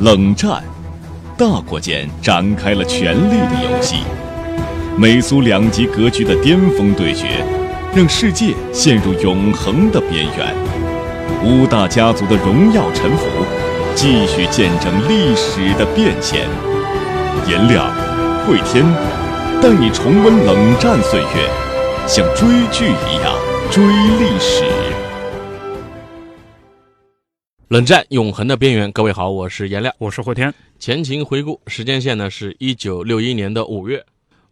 冷战，大国间展开了权力的游戏。美苏两极格局的巅峰对决，让世界陷入永恒的边缘。五大家族的荣耀沉浮，继续见证历史的变迁。颜亮、慧天，带你重温冷战岁月，像追剧一样追历史。冷战永恒的边缘，各位好，我是颜亮，我是霍天。前情回顾，时间线呢是一九六一年的五月，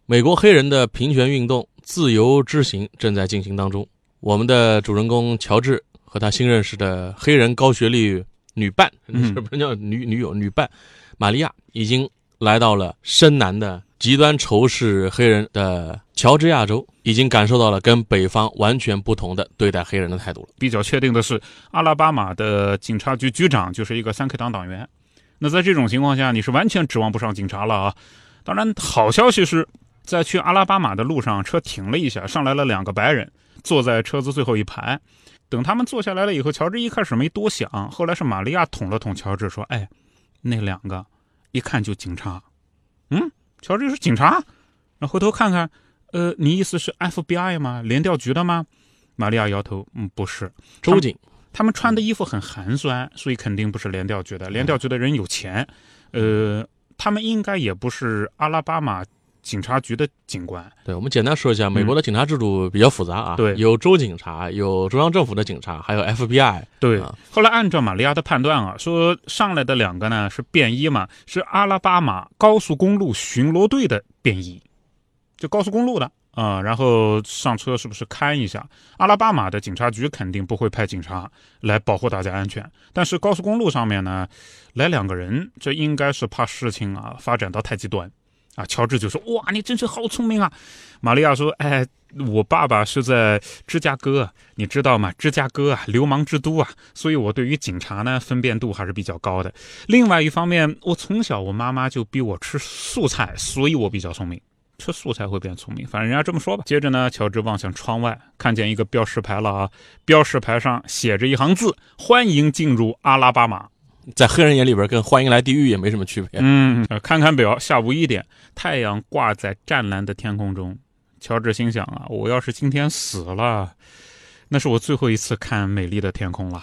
美国黑人的平权运动“自由之行”正在进行当中。我们的主人公乔治和他新认识的黑人高学历女伴，嗯不是叫女女友女伴，玛利亚已经来到了深南的极端仇视黑人的乔治亚州，已经感受到了跟北方完全不同的对待黑人的态度了。比较确定的是，阿拉巴马的警察局局长就是一个三 K 党党员。那在这种情况下，你是完全指望不上警察了啊！当然，好消息是在去阿拉巴马的路上，车停了一下，上来了两个白人，坐在车子最后一排。等他们坐下来了以后，乔治一开始没多想，后来是玛利亚捅了捅乔治，说：“哎，那两个一看就警察。”嗯，乔治是警察，那回头看看，呃，你意思是 FBI 吗？联调局的吗？玛利亚摇头，嗯，不是，州警他们穿的衣服很寒酸，所以肯定不是联调局的。联调局的人有钱，呃，他们应该也不是阿拉巴马警察局的警官。对，我们简单说一下，美国的警察制度比较复杂啊，嗯对有州警察，有中央政府的警察，还有 FBI。对啊，后来按照玛利亚的判断啊，说上来的两个呢是便衣嘛，是阿拉巴马高速公路巡逻队的便衣，就高速公路的啊、然后上车是不是看一下？阿拉巴马的警察局肯定不会派警察来保护大家安全，但是高速公路上面呢，来两个人，这应该是怕事情啊发展到太极端。啊，乔治就说：“哇，你真是好聪明啊！”玛利亚说：“哎，我爸爸是在芝加哥，你知道吗？芝加哥啊，流氓之都啊，所以我对于警察呢分辨度还是比较高的。另外一方面，我从小我妈妈就逼我吃素菜，所以我比较聪明。吃素才会变聪明，反正人家这么说吧。接着呢，乔治望向窗外，看见一个标识牌了啊，标识牌上写着一行字：“欢迎进入阿拉巴马。”在黑人眼里边，跟欢迎来地狱也没什么区别。嗯，呃看看表，下午一点，太阳挂在湛蓝的天空中。乔治心想啊，我要是今天死了，那是我最后一次看美丽的天空了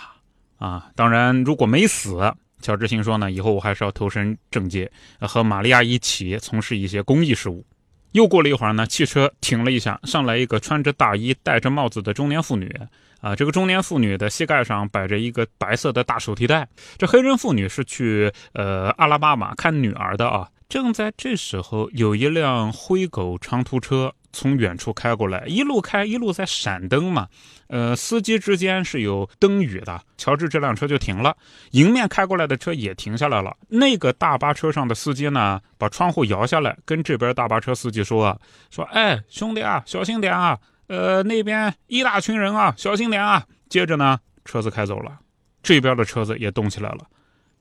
啊！当然，如果没死，乔治心说呢，以后我还是要投身政界，呃和玛利亚一起从事一些公益事务。又过了一会儿呢，汽车停了一下，上来一个穿着大衣、戴着帽子的中年妇女。啊，这个中年妇女的膝盖上摆着一个白色的大手提袋。这黑人妇女是去呃阿拉巴马看女儿的啊。正在这时候，有一辆灰狗长途车从远处开过来，一路开一路在闪灯嘛。呃，司机之间是有灯语的。乔治这辆车就停了，迎面开过来的车也停下来了。那个大巴车上的司机呢，把窗户摇下来，跟这边大巴车司机说啊，说哎兄弟啊，小心点啊。呃，那边一大群人啊，小心点啊！接着呢，车子开走了，这边的车子也动起来了。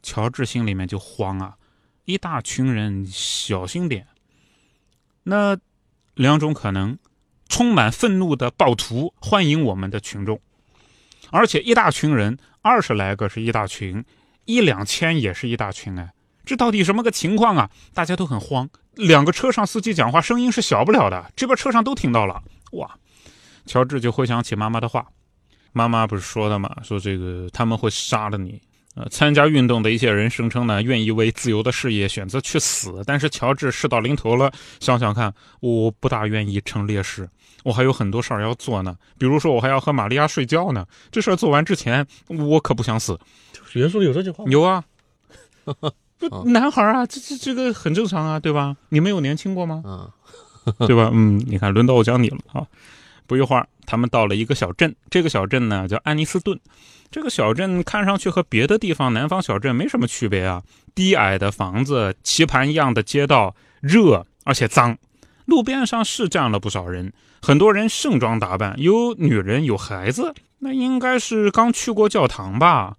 乔治心里面就慌啊，一大群人，小心点。那两种可能，充满愤怒的暴徒欢迎我们的群众，而且一大群人，二十来个是一大群，一两千也是一大群哎，这到底什么个情况啊？大家都很慌。两个车上司机讲话声音是小不了的，这边车上都听到了，哇！乔治就回想起妈妈的话，妈妈不是说的吗？说这个他们会杀了你。呃，参加运动的一些人声称呢，愿意为自由的事业选择去死。但是乔治事到临头了，想想看，我不大愿意成烈士，我还有很多事儿要做呢。比如说，我还要和玛利亚睡觉呢。这事儿做完之前，我可不想死。原书里有这句话吗？有啊，不，男孩啊，这这这个很正常啊，对吧？你们有年轻过吗？嗯，对吧？嗯，你看，轮到我讲你了啊。不一会儿，他们到了一个小镇，这个小镇呢叫安尼斯顿。这个小镇看上去和别的地方南方小镇没什么区别啊，低矮的房子，棋盘一样的街道，热而且脏。路边上是站了不少人，很多人盛装打扮，有女人，有孩子，那应该是刚去过教堂吧？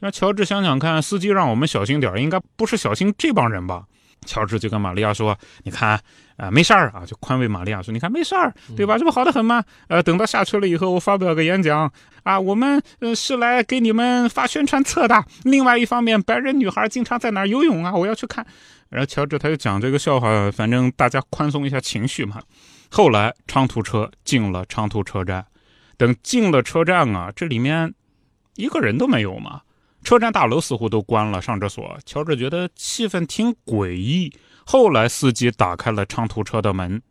那乔治想想看，司机让我们小心点，应该不是小心这帮人吧？乔治就跟玛利亚说：“你看，啊，没事儿啊，就宽慰玛利亚说：你看没事儿，对吧？这不好的很吗？呃，等到下车了以后，我发表个演讲啊，我们呃是来给你们发宣传册的。另外一方面，白人女孩经常在哪儿游泳啊，我要去看。然后乔治他就讲这个笑话，反正大家宽松一下情绪嘛。后来长途车进了长途车站，等进了车站啊，这里面一个人都没有嘛。”车站大楼似乎都关了，上着锁。乔治觉得气氛挺诡异。后来司机打开了长途车的门，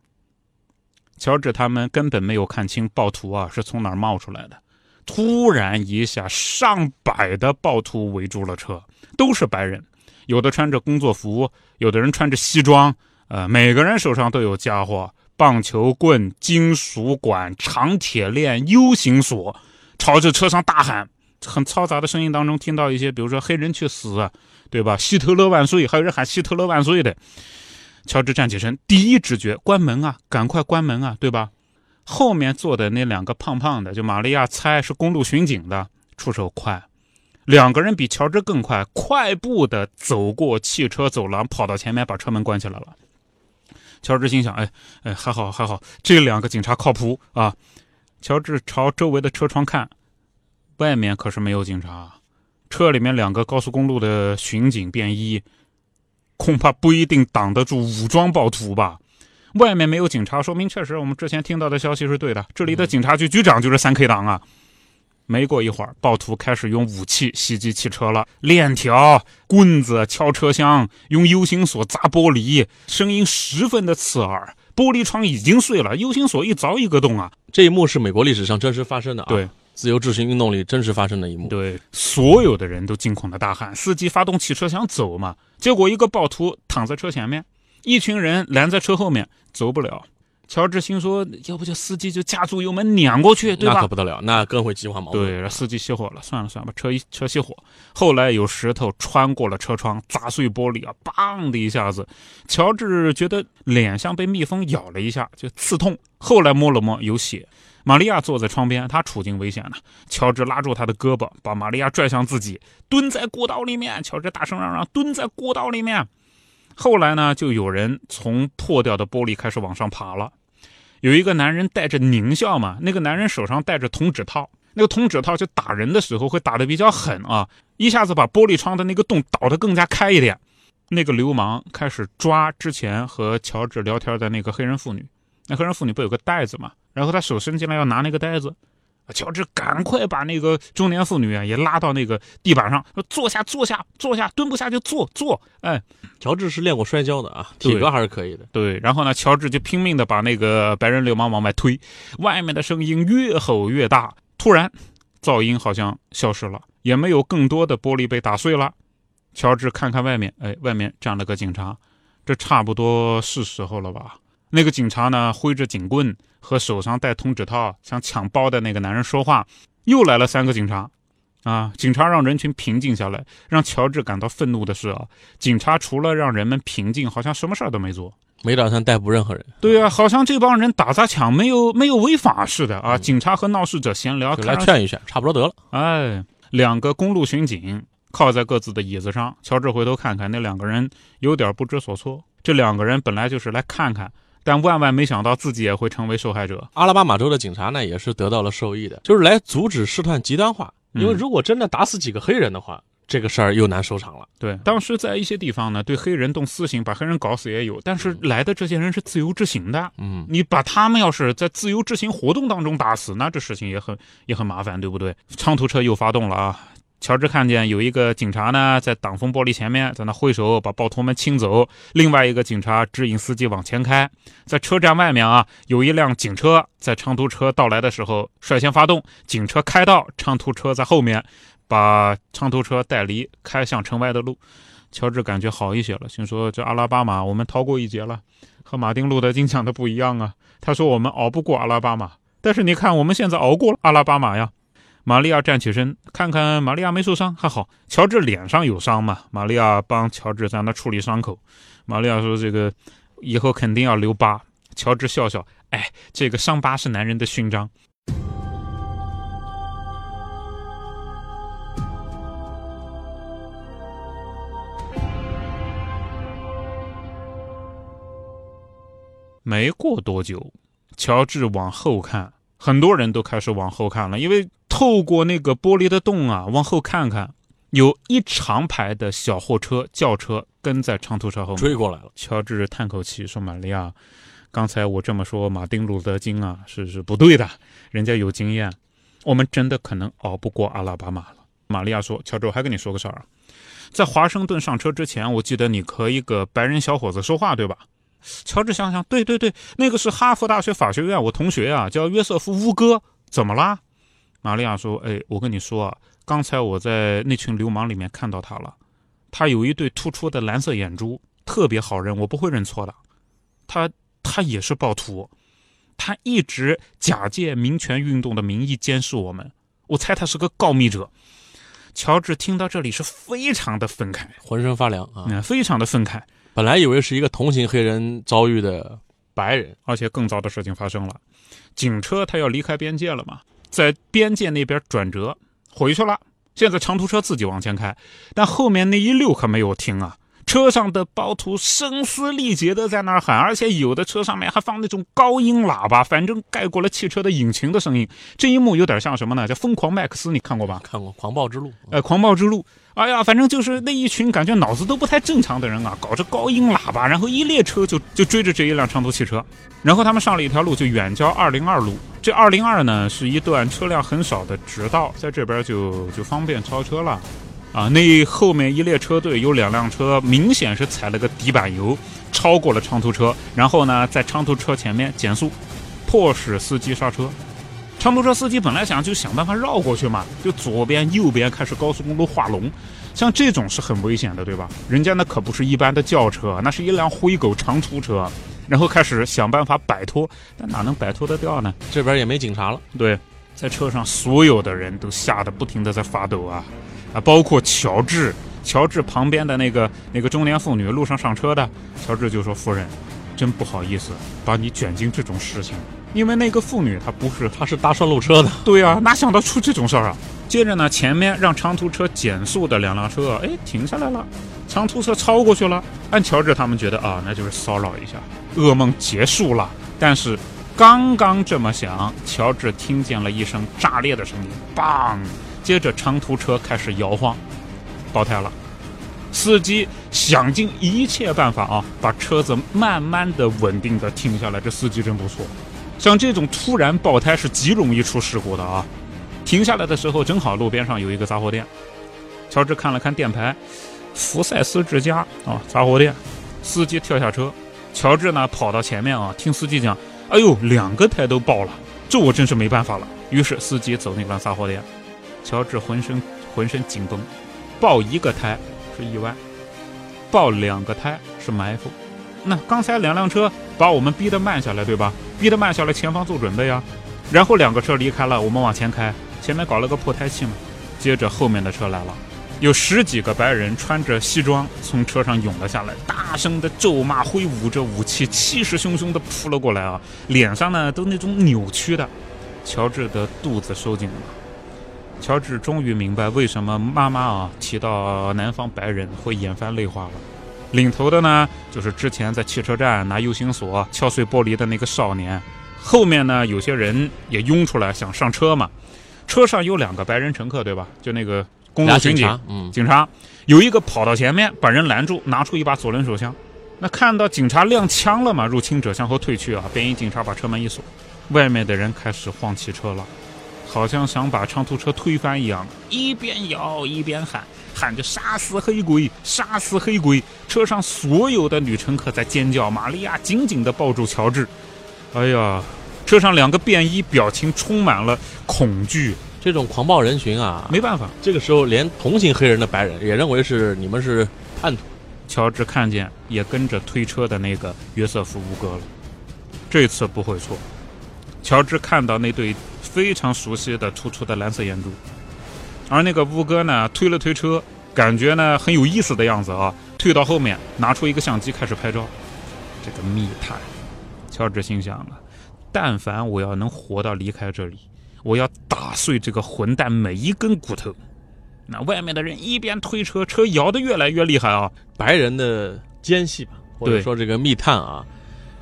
乔治他们根本没有看清暴徒啊是从哪儿冒出来的。突然一下，上百的暴徒围住了车，都是白人，有的穿着工作服，有的人穿着西装，呃，每个人手上都有家伙：棒球棍、金属管、长铁链、U 型锁，朝着车上大喊。很嘈杂的声音当中，听到一些，比如说“黑人去死”，对吧？“希特勒万岁”，还有人喊“希特勒万岁”的。乔治站起身，第一直觉关门啊，赶快关门啊，对吧？后面坐的那两个胖胖的，就玛利亚猜是公路巡警的，出手快，两个人比乔治更快，快步的走过汽车走廊，跑到前面把车门关起来了。乔治心想：哎哎，还好还好，这两个警察靠谱啊！乔治朝周围的车窗看。外面可是没有警察，车里面两个高速公路的巡警便衣，恐怕不一定挡得住武装暴徒吧。外面没有警察，说明确实我们之前听到的消息是对的。这里的警察局局长就是三 K 党啊。没过一会儿，暴徒开始用武器袭击汽车了，链条、棍子敲车厢，用 U 型锁砸玻璃，声音十分的刺耳。玻璃窗已经碎了，U 型锁一凿一个洞啊。这一幕是美国历史上真实发生的啊。对。自由之行运动里真实发生的一幕，对，所有的人都惊恐的大喊：“司机发动汽车想走嘛？”结果一个暴徒躺在车前面，一群人拦在车后面，走不了。乔治心说：“要不就司机就加速油门碾过去，对吧？”那可不得了，那更会激化矛盾。对，司机熄火了，算了算了，把车一车熄火。后来有石头穿过了车窗，砸碎玻璃啊，砰的一下子，乔治觉得脸像被蜜蜂咬了一下，就刺痛。后来摸了摸，有血。玛利亚坐在窗边，她处境危险了。乔治拉住她的胳膊，把玛利亚拽向自己，蹲在过道里面。乔治大声嚷嚷：“蹲在过道里面！”后来呢，就有人从破掉的玻璃开始往上爬了。有一个男人带着狞笑嘛，那个男人手上戴着铜指套，那个铜指套就打人的时候会打得比较狠啊，一下子把玻璃窗的那个洞倒得更加开一点。那个流氓开始抓之前和乔治聊天的那个黑人妇女，那黑人妇女不有个袋子嘛？然后他手伸进来要拿那个袋子，乔治赶快把那个中年妇女啊也拉到那个地板上，说坐下坐下坐下，蹲不下就坐坐。哎，乔治是练过摔跤的啊，体格还是可以的。对，然后呢，乔治就拼命的把那个白人流氓往外推，外面的声音越吼越大。突然，噪音好像消失了，也没有更多的玻璃被打碎了。乔治看看外面，哎，外面站了个警察，这差不多是时候了吧？那个警察呢，挥着警棍，和手上戴铜指套想抢包的那个男人说话。又来了三个警察，啊！警察让人群平静下来。让乔治感到愤怒的是啊，警察除了让人们平静，好像什么事儿都没做，没打算逮捕任何人。对啊，好像这帮人打砸抢没有没有违法似的啊！警察和闹事者闲聊，来劝一劝，差不多得了。哎，两个公路巡警靠在各自的椅子上。乔治回头看看那两个人，有点不知所措。这两个人本来就是来看看。但万万没想到自己也会成为受害者。阿拉巴马州的警察呢，也是得到了受益的，就是来阻止试探极端化。因为如果真的打死几个黑人的话，这个事儿又难收场了。对，当时在一些地方呢，对黑人动私刑，把黑人搞死也有。但是来的这些人是自由之行的，嗯，你把他们要是在自由之行活动当中打死，那这事情也很也很麻烦，对不对？长途车又发动了啊！乔治看见有一个警察呢，在挡风玻璃前面，在那挥手把暴徒们清走。另外一个警察指引司机往前开。在车站外面啊，有一辆警车在长途车到来的时候率先发动，警车开道，长途车在后面，把长途车带离，开向城外的路。乔治感觉好一些了，心说这阿拉巴马我们逃过一劫了，和马丁路德金讲的不一样啊。他说我们熬不过阿拉巴马，但是你看我们现在熬过了阿拉巴马呀。玛利亚站起身，看看玛利亚没受伤，还好。乔治脸上有伤嘛？玛利亚帮乔治在那处理伤口。玛利亚说：“这个以后肯定要留疤。”乔治笑笑：“哎，这个伤疤是男人的勋章。”没过多久，乔治往后看，很多人都开始往后看了，因为透过那个玻璃的洞啊，往后看看，有一长排的小货车、轿车跟在长途车后面追过来了。乔治叹口气说：“玛利亚，刚才我这么说，马丁·路德·金啊，是是不对的，人家有经验，我们真的可能熬不过阿拉巴马了。”玛利亚说：“乔治，我还跟你说个事儿啊，在华盛顿上车之前，我记得你和一个白人小伙子说话，对吧？”乔治想想，对对对，那个是哈佛大学法学院我同学啊，叫约瑟夫·乌戈。怎么啦？玛利亚说：“哎，我跟你说啊，刚才我在那群流氓里面看到他了，他有一对突出的蓝色眼珠，特别好认，我不会认错的。他他也是暴徒，他一直假借民权运动的名义监视我们，我猜他是个告密者。”乔治听到这里是非常的愤慨，浑身发凉啊！嗯，非常的愤慨。本来以为是一个同情黑人遭遇的白人，而且更糟的事情发生了，警车他要离开边界了嘛，在边界那边转折回去了。现在长途车自己往前开，但后面那一溜可没有停啊。车上的暴徒声嘶力竭的在那儿喊，而且有的车上面还放那种高音喇叭，反正盖过了汽车的引擎的声音。这一幕有点像什么呢？叫《疯狂麦克斯》，你看过吧？看过《狂暴之路》。呃，《狂暴之路》。哎呀，反正就是那一群感觉脑子都不太正常的人啊，搞着高音喇叭，然后一列车就就追着这一辆长途汽车，然后他们上了一条路，就远郊二零二路。这二零二呢，是一段车辆很少的直道，在这边就就方便超车了。啊，那后面一列车队有两辆车，明显是踩了个底板油，超过了长途车，然后呢，在长途车前面减速，迫使司机刹车。长途车司机本来想就想办法绕过去嘛，就左边右边开始高速公路画龙，像这种是很危险的，对吧？人家那可不是一般的轿车，那是一辆灰狗长途车，然后开始想办法摆脱，但哪能摆脱得掉呢？这边也没警察了，对，在车上所有的人都吓得不停的在发抖啊。啊，包括乔治，乔治旁边的那个那个中年妇女，路上上车的，乔治就说：“夫人，真不好意思把你卷进这种事情，因为那个妇女她不是，她是搭顺路车的。对啊，哪想到出这种事儿啊？接着呢，前面让长途车减速的两辆车，哎，停下来了，长途车超过去了。按乔治他们觉得啊，那就是骚扰一下，噩梦结束了。但是刚刚这么想，乔治听见了一声炸裂的声音，砰！接着长途车开始摇晃，爆胎了。司机想尽一切办法啊，把车子慢慢的、稳定的停下来。这司机真不错。像这种突然爆胎是极容易出事故的啊。停下来的时候，正好路边上有一个杂货店。乔治看了看店牌，福赛斯之家啊，杂货店。司机跳下车，乔治呢跑到前面啊，听司机讲：“哎呦，两个胎都爆了，这我真是没办法了。”于是司机走那辆杂货店。乔治浑身浑身紧绷，爆一个胎是意外，爆两个胎是埋伏。那刚才两辆车把我们逼得慢下来，对吧？逼得慢下来，前方做准备啊。然后两个车离开了，我们往前开，前面搞了个破胎器嘛。接着后面的车来了，有十几个白人穿着西装从车上涌了下来，大声的咒骂，挥舞着武器，气势汹汹的扑了过来啊！脸上呢都那种扭曲的。乔治的肚子收紧了。乔治终于明白为什么妈妈啊提到南方白人会眼泛泪花了。领头的呢，就是之前在汽车站拿 U 型锁敲碎玻璃的那个少年。后面呢，有些人也拥出来想上车嘛。车上有两个白人乘客，对吧？就那个公路巡警，嗯，警察有一个跑到前面把人拦住，拿出一把左轮手枪。那看到警察亮枪了嘛，入侵者向后退去啊。便衣警察把车门一锁，外面的人开始晃汽车了。好像想把长途车推翻一样，一边摇一边喊，喊着“杀死黑鬼，杀死黑鬼”。车上所有的女乘客在尖叫，玛利亚紧紧地抱住乔治。哎呀，车上两个便衣表情充满了恐惧。这种狂暴人群啊，没办法，这个时候连同情黑人的白人也认为是你们是叛徒。乔治看见也跟着推车的那个约瑟夫·乌哥了，这次不会错。乔治看到那对。非常熟悉的突出的蓝色眼珠，而那个乌哥呢，推了推车，感觉呢很有意思的样子啊，退到后面，拿出一个相机开始拍照。这个密探，乔治心想啊，但凡我要能活到离开这里，我要打碎这个混蛋每一根骨头。那外面的人一边推车，车摇得越来越厉害啊，白人的奸细吧，或者说这个密探啊。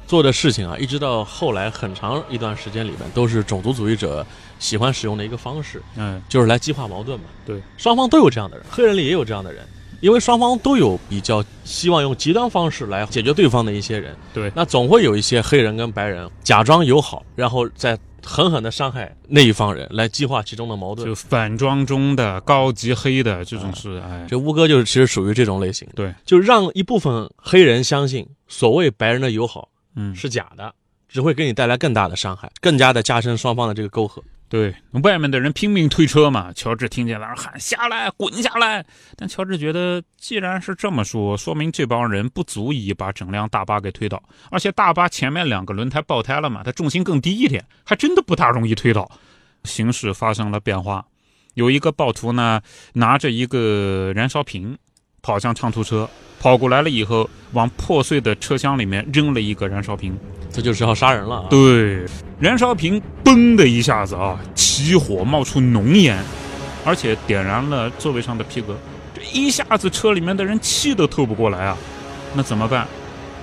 做的事情啊，一直到后来很长一段时间里面，都是种族主义者喜欢使用的一个方式，嗯，就是来激化矛盾嘛。对，双方都有这样的人，黑人里也有这样的人，因为双方都有比较希望用极端方式来解决对方的一些人。对那总会有一些黑人跟白人假装友好，然后再狠狠的伤害那一方人，来激化其中的矛盾就。反装中的高级黑的这种是，哎，这乌哥就是其实属于这种类型，对，就让一部分黑人相信所谓白人的友好嗯，是假的，只会给你带来更大的伤害，更加的加深双方的这个沟壑。对，外面的人拼命推车嘛，乔治听见了喊下来，滚下来。但乔治觉得，既然是这么说，说明这帮人不足以把整辆大巴给推倒，而且大巴前面两个轮胎爆胎了嘛，它重心更低一点，还真的不大容易推倒。形势发生了变化，有一个暴徒呢，拿着一个燃烧瓶，跑向长途车，跑过来了以后，往破碎的车厢里面扔了一个燃烧瓶。这就是要杀人了啊！对，燃烧瓶嘣的一下子啊，起火，冒出浓烟，而且点燃了座位上的皮革。这一下子，车里面的人气都透不过来啊！那怎么办？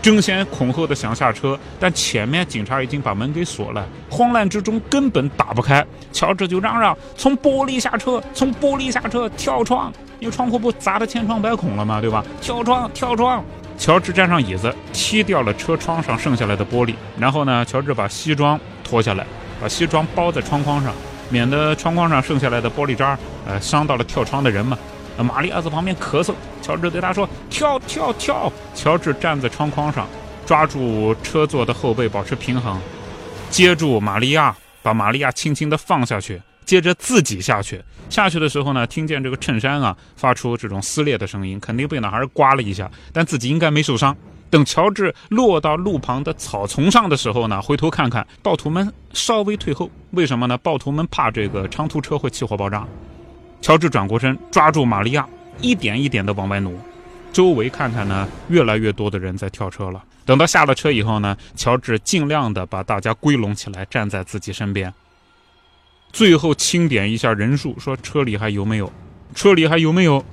争先恐后的想下车，但前面警察已经把门给锁了，慌乱之中根本打不开。乔治就嚷嚷：“从玻璃下车，从玻璃下车，跳窗！因为窗户不砸得千疮百孔了嘛，对吧？跳窗，跳窗！”乔治站上椅子，踢掉了车窗上剩下来的玻璃，然后呢，乔治把西装脱下来，把西装包在窗框上，免得窗框上剩下来的玻璃渣，呃，伤到了跳窗的人嘛。玛利亚在旁边咳嗽，乔治对他说：“跳跳跳！”乔治站在窗框上，抓住车座的后背，保持平衡，接住玛利亚，把玛利亚轻轻地放下去，接着自己下去。下去的时候呢，听见这个衬衫啊发出这种撕裂的声音，肯定被哪儿刮了一下，但自己应该没受伤。等乔治落到路旁的草丛上的时候呢，回头看看，暴徒们稍微退后，为什么呢？暴徒们怕这个长途车会起火爆炸。乔治转过身，抓住玛利亚，一点一点的往外挪。周围看看呢，越来越多的人在跳车了。等到下了车以后呢，乔治尽量的把大家归拢起来，站在自己身边。最后清点一下人数，说车里还有没有？车里还有没有？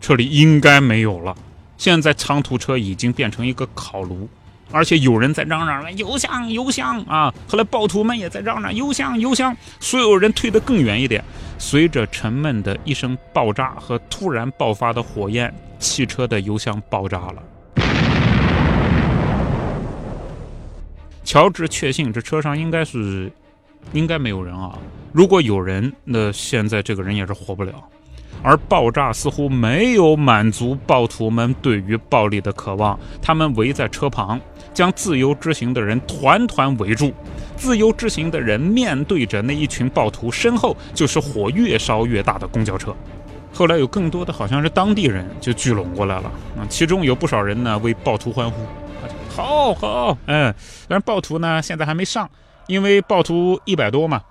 车里应该没有了。现在长途车已经变成一个烤炉，而且有人在嚷嚷了油箱油箱啊！后来暴徒们也在嚷嚷油箱油箱，所有人退得更远一点。随着沉闷的一声爆炸和突然爆发的火焰，汽车的油箱爆炸了。乔治确信这车上应该是，应该没有人啊。如果有人，那现在这个人也是活不了。而爆炸似乎没有满足暴徒们对于暴力的渴望，他们围在车旁，将自由之行的人团团围住。自由之行的人面对着那一群暴徒，身后就是火越烧越大的公交车。后来有更多的好像是当地人就聚拢过来了，啊，其中有不少人呢为暴徒欢呼，好好，嗯，但是暴徒呢现在还没上，因为暴徒一百多嘛。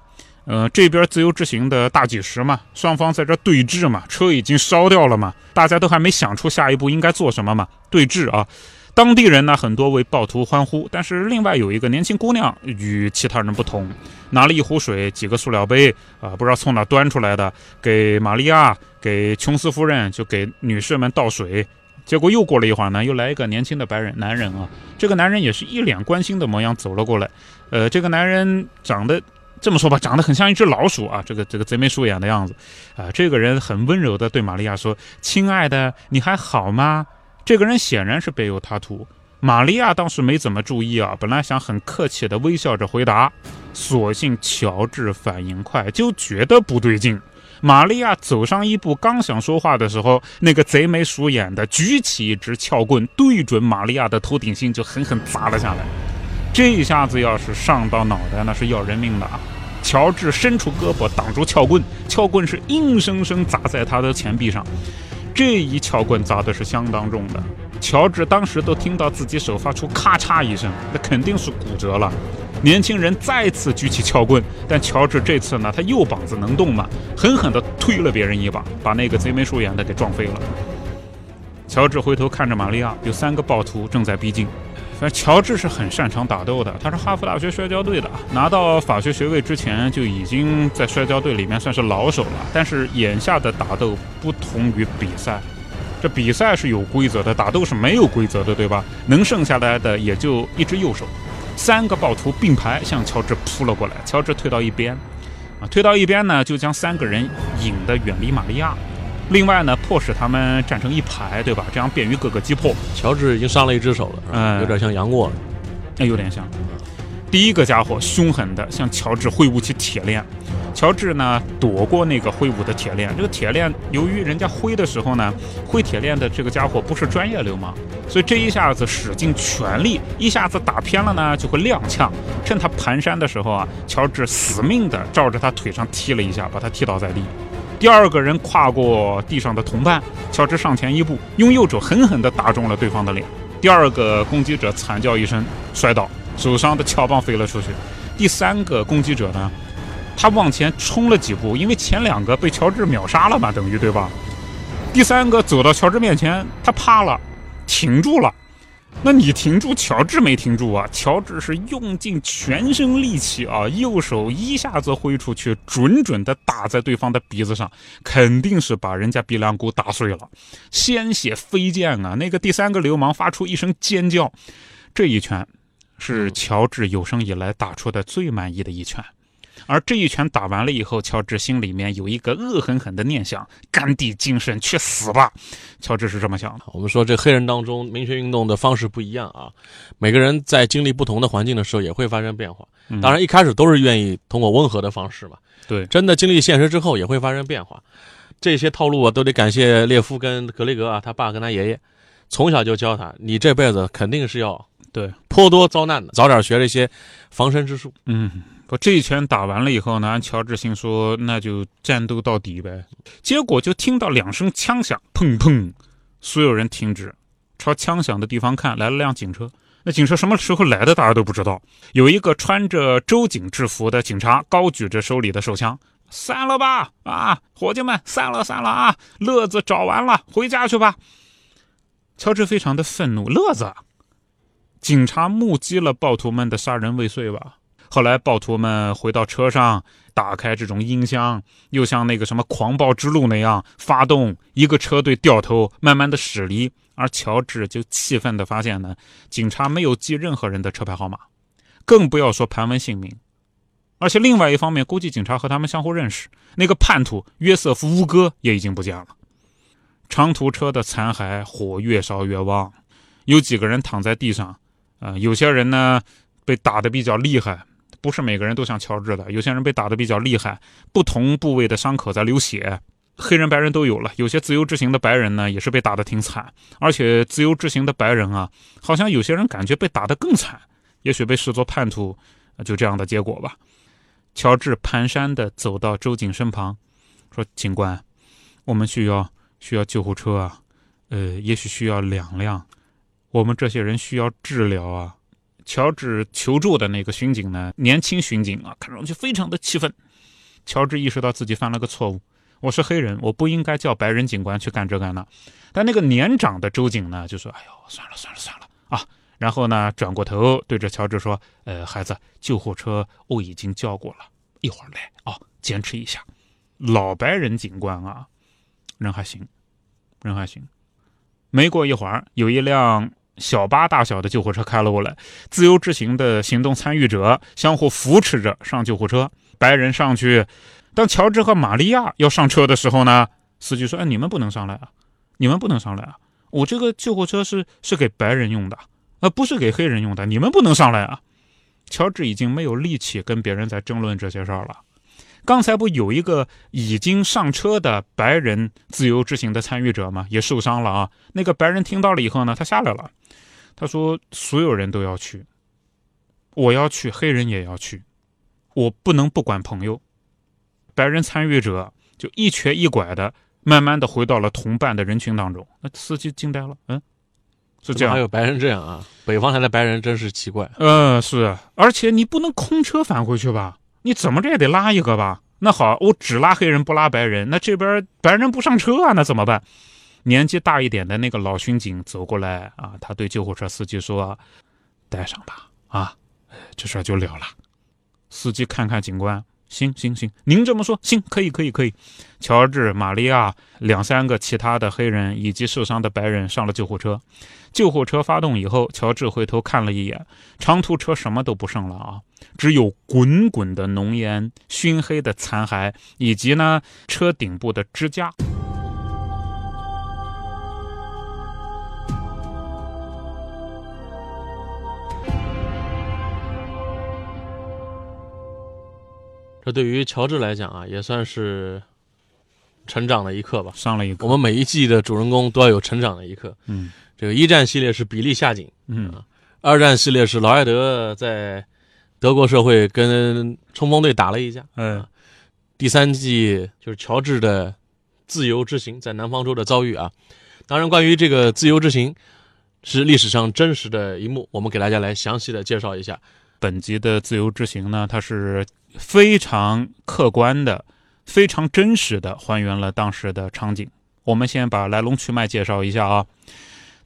呃，这边自由之行的大几十嘛，双方在这对峙嘛，车已经烧掉了嘛，大家都还没想出下一步应该做什么嘛，对峙啊。当地人呢很多为暴徒欢呼，但是另外有一个年轻姑娘与其他人不同，拿了一壶水，几个塑料杯啊、不知道从哪端出来的，给玛利亚、给琼斯夫人就给女士们倒水。结果又过了一会儿呢，又来一个年轻的白人男人啊，这个男人也是一脸关心的模样走了过来。呃，这个男人长得。这么说吧，长得很像一只老鼠啊，这个这个贼眉鼠眼的样子，啊，这个人很温柔的对玛利亚说：“亲爱的，你还好吗？”这个人显然是别有他图。玛利亚当时没怎么注意啊，本来想很客气的微笑着回答，所幸乔治反应快，就觉得不对劲。玛利亚走上一步，刚想说话的时候，那个贼眉鼠眼的举起一支撬棍，对准玛利亚的头顶心就狠狠砸了下来。这一下子要是上到脑袋，那是要人命的啊！乔治伸出胳膊挡住撬棍，撬棍是硬生生砸在他的前臂上。这一撬棍砸的是相当重的，乔治当时都听到自己手发出咔嚓一声，那肯定是骨折了。年轻人再次举起撬棍，但乔治这次呢，他右膀子能动嘛，狠狠地推了别人一把，把那个贼眉鼠眼的给撞飞了。乔治回头看着玛利亚，有三个暴徒正在逼近。反正乔治是很擅长打斗的，他是哈佛大学摔跤队的，拿到法学学位之前就已经在摔跤队里面算是老手了。但是眼下的打斗不同于比赛，这比赛是有规则的，打斗是没有规则的，对吧？能剩下来的也就一只右手。三个暴徒并排向乔治扑了过来，乔治退到一边，啊，退到一边呢，就将三个人引得远离玛利亚。另外呢，迫使他们站成一排，对吧？这样便于各个击破。乔治已经伤了一只手了，嗯，有点像杨过了，那有点像。第一个家伙凶狠地向乔治挥舞起铁链，乔治呢躲过那个挥舞的铁链。这个铁链由于人家挥的时候呢，挥铁链的这个家伙不是专业流氓，所以这一下子使尽全力，一下子打偏了呢就会踉跄。趁他蹒跚的时候啊，乔治死命地照着他腿上踢了一下，把他踢倒在地。第二个人跨过地上的同伴，乔治上前一步，用右手狠狠地打中了对方的脸。第二个攻击者惨叫一声，摔倒，手上的撬棒飞了出去。第三个攻击者呢，他往前冲了几步，因为前两个被乔治秒杀了嘛，等于对吧？第三个走到乔治面前，他趴了，停住了。那你停住，乔治没停住啊！乔治是用尽全身力气啊，右手一下子挥出去，准准的打在对方的鼻子上，肯定是把人家鼻梁骨打碎了，鲜血飞溅啊！那个第三个流氓发出一声尖叫，这一拳是乔治有生以来打出的最满意的一拳。而这一拳打完了以后，乔治心里面有一个恶狠狠的念想：甘地精神，去死吧！乔治是这么想的。我们说这黑人当中民权运动的方式不一样啊，每个人在经历不同的环境的时候也会发生变化。当然一开始都是愿意通过温和的方式嘛。对，真的经历现实之后也会发生变化。这些套路啊，都得感谢列夫跟格雷格啊，他爸跟他爷爷从小就教他，你这辈子肯定是要对颇多遭难的，早点学这些防身之术。嗯。不，这一拳打完了以后呢，乔治心说那就战斗到底呗。结果就听到两声枪响，砰砰，所有人停止，朝枪响的地方看，来了辆警车。那警车什么时候来的，大家都不知道。有一个穿着州警制服的警察，高举着手里的手枪，散了吧，啊，伙计们，散了散了啊，乐子找完了，回家去吧。乔治非常的愤怒，乐子，警察目击了暴徒们的杀人未遂吧？后来，暴徒们回到车上，打开这种音箱，又像那个什么狂暴之路那样发动一个车队掉头，慢慢的驶离。而乔治就气愤的发现呢，警察没有记任何人的车牌号码，更不要说盘问姓名。而且另外一方面，估计警察和他们相互认识。那个叛徒约瑟夫·乌戈也已经不见了。长途车的残骸，火越烧越旺，有几个人躺在地上，啊，有些人呢被打得比较厉害。不是每个人都像乔治的，有些人被打得比较厉害，不同部位的伤口在流血，黑人白人都有了。有些自由之行的白人呢，也是被打得挺惨，而且自由之行的白人啊，好像有些人感觉被打得更惨，也许被视作叛徒，就这样的结果吧。乔治蹒跚地走到周警身旁，说：“警官，我们需要需要救护车啊，呃，也许需要两辆，我们这些人需要治疗啊。”乔治求助的那个巡警呢？年轻巡警啊，看上去非常的气愤。乔治意识到自己犯了个错误，我是黑人，我不应该叫白人警官去干这干那。但那个年长的州警呢，就说：“哎呦，算了算了算了啊！”然后呢，转过头对着乔治说：“呃，孩子，救护车我已经叫过了，一会儿来啊，坚持一下。”老白人警官啊，人还行，人还行。没过一会儿，有一辆。小巴大小的救护车开了过来，自由之行的行动参与者相互扶持着上救护车。白人上去，当乔治和玛利亚要上车的时候呢，司机说：“哎，你们不能上来啊，你们不能上来啊，我这个救护车是是给白人用的，呃，不是给黑人用的，你们不能上来啊。”乔治已经没有力气跟别人在争论这些事儿了。刚才不有一个已经上车的白人自由之行的参与者吗？也受伤了啊。那个白人听到了以后呢，他下来了。他说：“所有人都要去，我要去，黑人也要去，我不能不管朋友。”白人参与者就一瘸一拐的，慢慢的回到了同伴的人群当中。那司机惊呆了，嗯，是这样。还有白人这样啊？北方来的白人真是奇怪。嗯，是，而且你不能空车返回去吧？你怎么着也得拉一个吧？那好，我只拉黑人不拉白人，那这边白人不上车啊？那怎么办？年纪大一点的那个老巡警走过来啊，他对救护车司机说：“带上吧，啊，这事儿就了了。”司机看看警官，行行行，您这么说，行，可以可以可以。乔治、玛利亚两三个其他的黑人以及受伤的白人上了救护车。救护车发动以后，乔治回头看了一眼，长途车什么都不剩了啊，只有滚滚的浓烟、熏黑的残骸，以及呢车顶部的支架。这对于乔治来讲啊，也算是成长的一课吧。上了一课，我们每一季的主人公都要有成长的一课。嗯这个一战系列是比利下井，嗯二战系列是劳埃德在德国社会跟冲锋队打了一架，嗯第三季就是乔治的自由之行在南方州的遭遇啊。当然，关于这个自由之行是历史上真实的一幕，我们给大家来详细的介绍一下。本集的自由之行呢，它是非常客观的、非常真实的还原了当时的场景。我们先把来龙去脉介绍一下啊。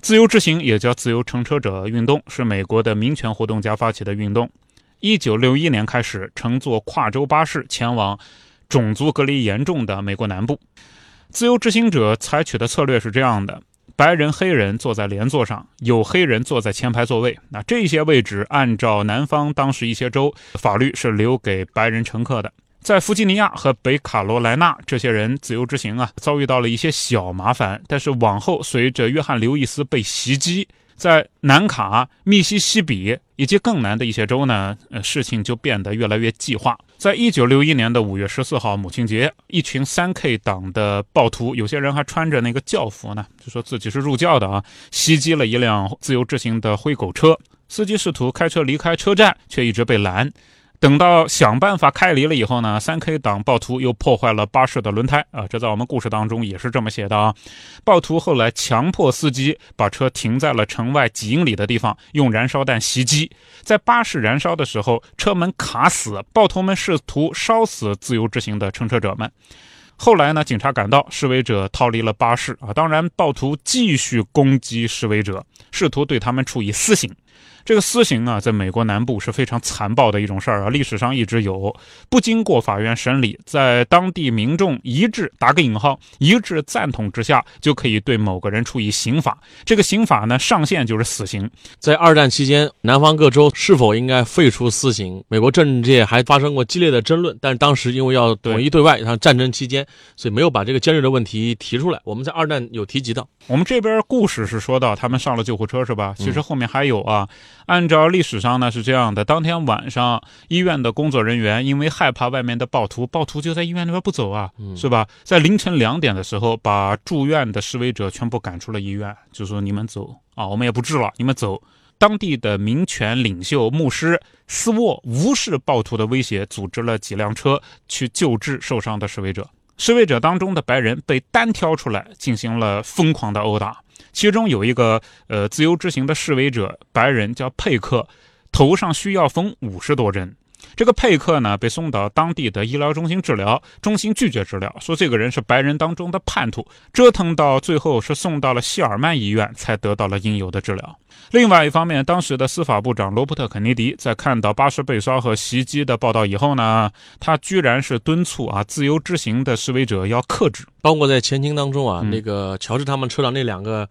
自由之行也叫自由乘车者运动，是美国的民权活动家发起的运动。一九六一年开始，乘坐跨州巴士前往种族隔离严重的美国南部。自由之行者采取的策略是这样的：白人、黑人坐在连座上，有黑人坐在前排座位。那这些位置按照南方当时一些州法律是留给白人乘客的。在弗吉尼亚和北卡罗来纳，这些人自由之行啊，遭遇到了一些小麻烦。但是往后随着约翰·刘易斯被袭击，在南卡、密西西比以及更南的一些州呢，呃，事情就变得越来越计划。在一九六一年的五月十四号母亲节，一群三 K 党的暴徒，有些人还穿着那个教服呢，就说自己是入教的啊，袭击了一辆自由之行的灰狗车，司机试图开车离开车站，却一直被拦。等到想办法开离了以后呢，三 K 党暴徒又破坏了巴士的轮胎啊，这在我们故事当中也是这么写的啊。暴徒后来强迫司机把车停在了城外几英里的地方，用燃烧弹袭击。在巴士燃烧的时候，车门卡死，暴徒们试图烧死自由之行的乘车者们。后来呢，警察赶到，示威者逃离了巴士啊。当然，暴徒继续攻击示威者，试图对他们处以私刑。这个私刑啊，在美国南部是非常残暴的一种事儿啊，历史上一直有，不经过法院审理，在当地民众一致（打个引号）一致赞同之下，就可以对某个人处以刑罚。这个刑罚呢，上限就是死刑。在二战期间，南方各州是否应该废除私刑，美国政界还发生过激烈的争论。但是当时因为要统一对外，像战争期间，所以没有把这个尖锐的问题提出来。我们在二战有提及到，我们这边故事是说到他们上了救护车是吧？其实后面还有啊。按照历史上呢是这样的，当天晚上医院的工作人员因为害怕外面的暴徒，暴徒就在医院那边不走啊，是吧？在凌晨两点的时候，把住院的示威者全部赶出了医院，就说你们走啊，我们也不治了，你们走。当地的民权领袖牧师斯沃无视暴徒的威胁，组织了几辆车去救治受伤的示威者。示威者当中的白人被单挑出来，进行了疯狂的殴打。其中有一个呃自由之行的示威者，白人叫佩克，头上需要缝五十多针。这个佩克呢被送到当地的医疗中心治疗，中心拒绝治疗，说这个人是白人当中的叛徒。折腾到最后是送到了希尔曼医院，才得到了应有的治疗。另外一方面，当时的司法部长罗伯特·肯尼迪在看到巴士被烧和袭击的报道以后呢，他居然是敦促啊自由之行的示威者要克制。包括在前厅当中啊，嗯那个乔治他们车上那两个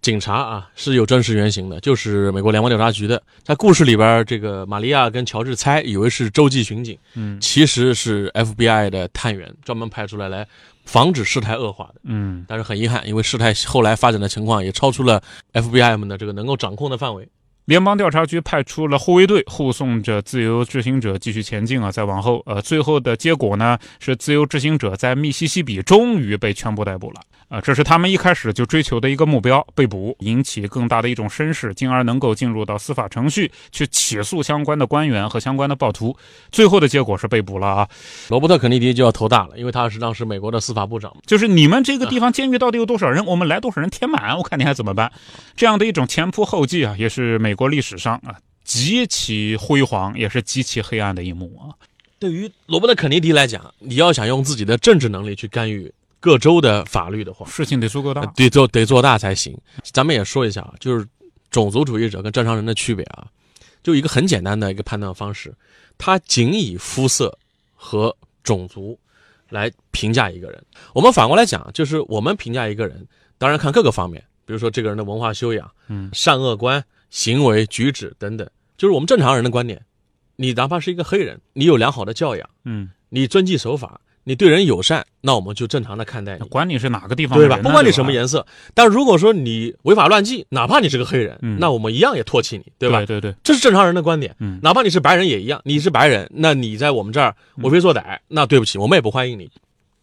警察啊是有真实原型的，就是美国联邦调查局的。在故事里边，这个玛利亚跟乔治猜以为是洲际巡警，嗯其实是 FBI 的探员，专门派出来来防止事态恶化的。嗯，但是很遗憾，因为事态后来发展的情况也超出了 FBI 们的这个能够掌控的范围。联邦调查局派出了护卫队护送着自由执行者继续前进啊，再往后，呃，最后的结果呢是自由执行者在密西西比终于被全部逮捕了啊，这是他们一开始就追求的一个目标，被捕，引起更大的一种声势，进而能够进入到司法程序去起诉相关的官员和相关的暴徒。最后的结果是被捕了啊，罗伯特·肯尼迪就要头大了，因为他是当时美国的司法部长。就是你们这个地方监狱到底有多少人，我们来多少人填满，我看你还怎么办？这样的一种前仆后继啊，也是美国历史上啊极其辉煌，也是极其黑暗的一幕啊。对于罗伯特·肯尼迪来讲，你要想用自己的政治能力去干预各州的法律的话，事情得足够大呃。得做得做大才行。咱们也说一下啊，就是种族主义者跟正常人的区别啊，就一个很简单的一个判断方式，他仅以肤色和种族来评价一个人。我们反过来讲，就是我们评价一个人，当然看各个方面，比如说这个人的文化修养、嗯善恶观、行为举止等等，就是我们正常人的观点。你哪怕是一个黑人，你有良好的教养，嗯，你遵纪守法，你对人友善，那我们就正常的看待你。管你是哪个地方的对吧？不管你什么颜色，但如果说你违法乱纪，哪怕你是个黑人，嗯那我们一样也唾弃你，对吧？对对对，这是正常人的观点。嗯哪怕你是白人也一样，你是白人，那你在我们这儿为非作歹，那对不起，我们也不欢迎你。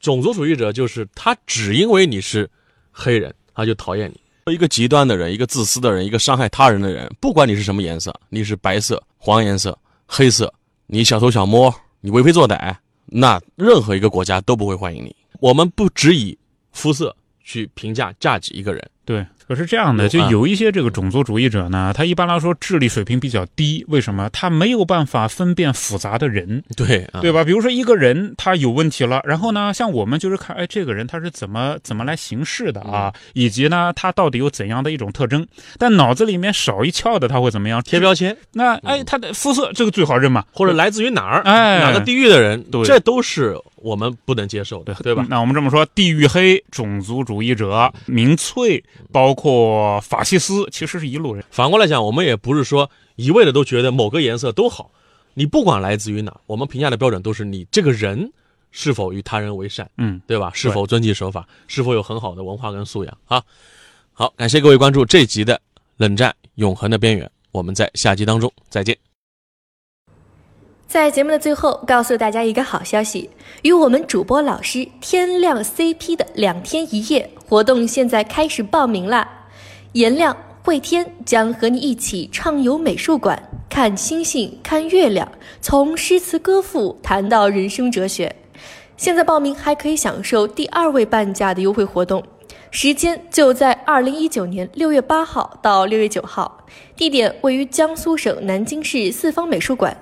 种族主义者就是他只因为你是黑人，他就讨厌你。一个极端的人，一个自私的人，一个伤害他人的人，不管你是什么颜色，你是白色、黄颜色、黑色，你小偷小摸，你为非作歹，那任何一个国家都不会欢迎你。我们不只以肤色去评价价值一个人。对，可是这样的，就有一些这个种族主义者呢，他一般来说智力水平比较低，为什么？他没有办法分辨复杂的人，对啊，对吧？比如说一个人他有问题了，然后呢，像我们就是看，哎，这个人他是怎么怎么来行事的啊，嗯以及呢，他到底有怎样的一种特征？但脑子里面少一窍的他会怎么样？贴标签。那哎，他的肤色这个最好认嘛，或者来自于哪儿，哎哪个地域的人，对这都是我们不能接受的，对吧？那我们这么说，地域黑、种族主义者、民粹，包括法西斯，其实是一路人。反过来讲，我们也不是说一味的都觉得某个颜色都好，你不管来自于哪，我们评价的标准都是你这个人是否与他人为善，嗯，对吧？是否遵纪守法，是否有很好的文化跟素养啊？好，感谢各位关注这集的《冷战永恒的边缘》，我们在下集当中再见。在节目的最后，告诉大家一个好消息：与我们主播老师天亮 CP 的两天一夜活动现在开始报名啦！颜亮、慧天将和你一起畅游美术馆，看星星，看月亮，从诗词歌赋谈到人生哲学。现在报名还可以享受第二位半价的优惠活动，时间就在二零一九年六月八号到六月九号，地点位于江苏省南京市四方美术馆。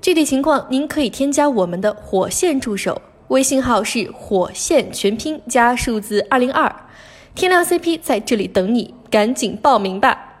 具体情况您可以添加我们的火线助手，微信号是火线全拼加数字二零二，天亮 CP 在这里等你，赶紧报名吧。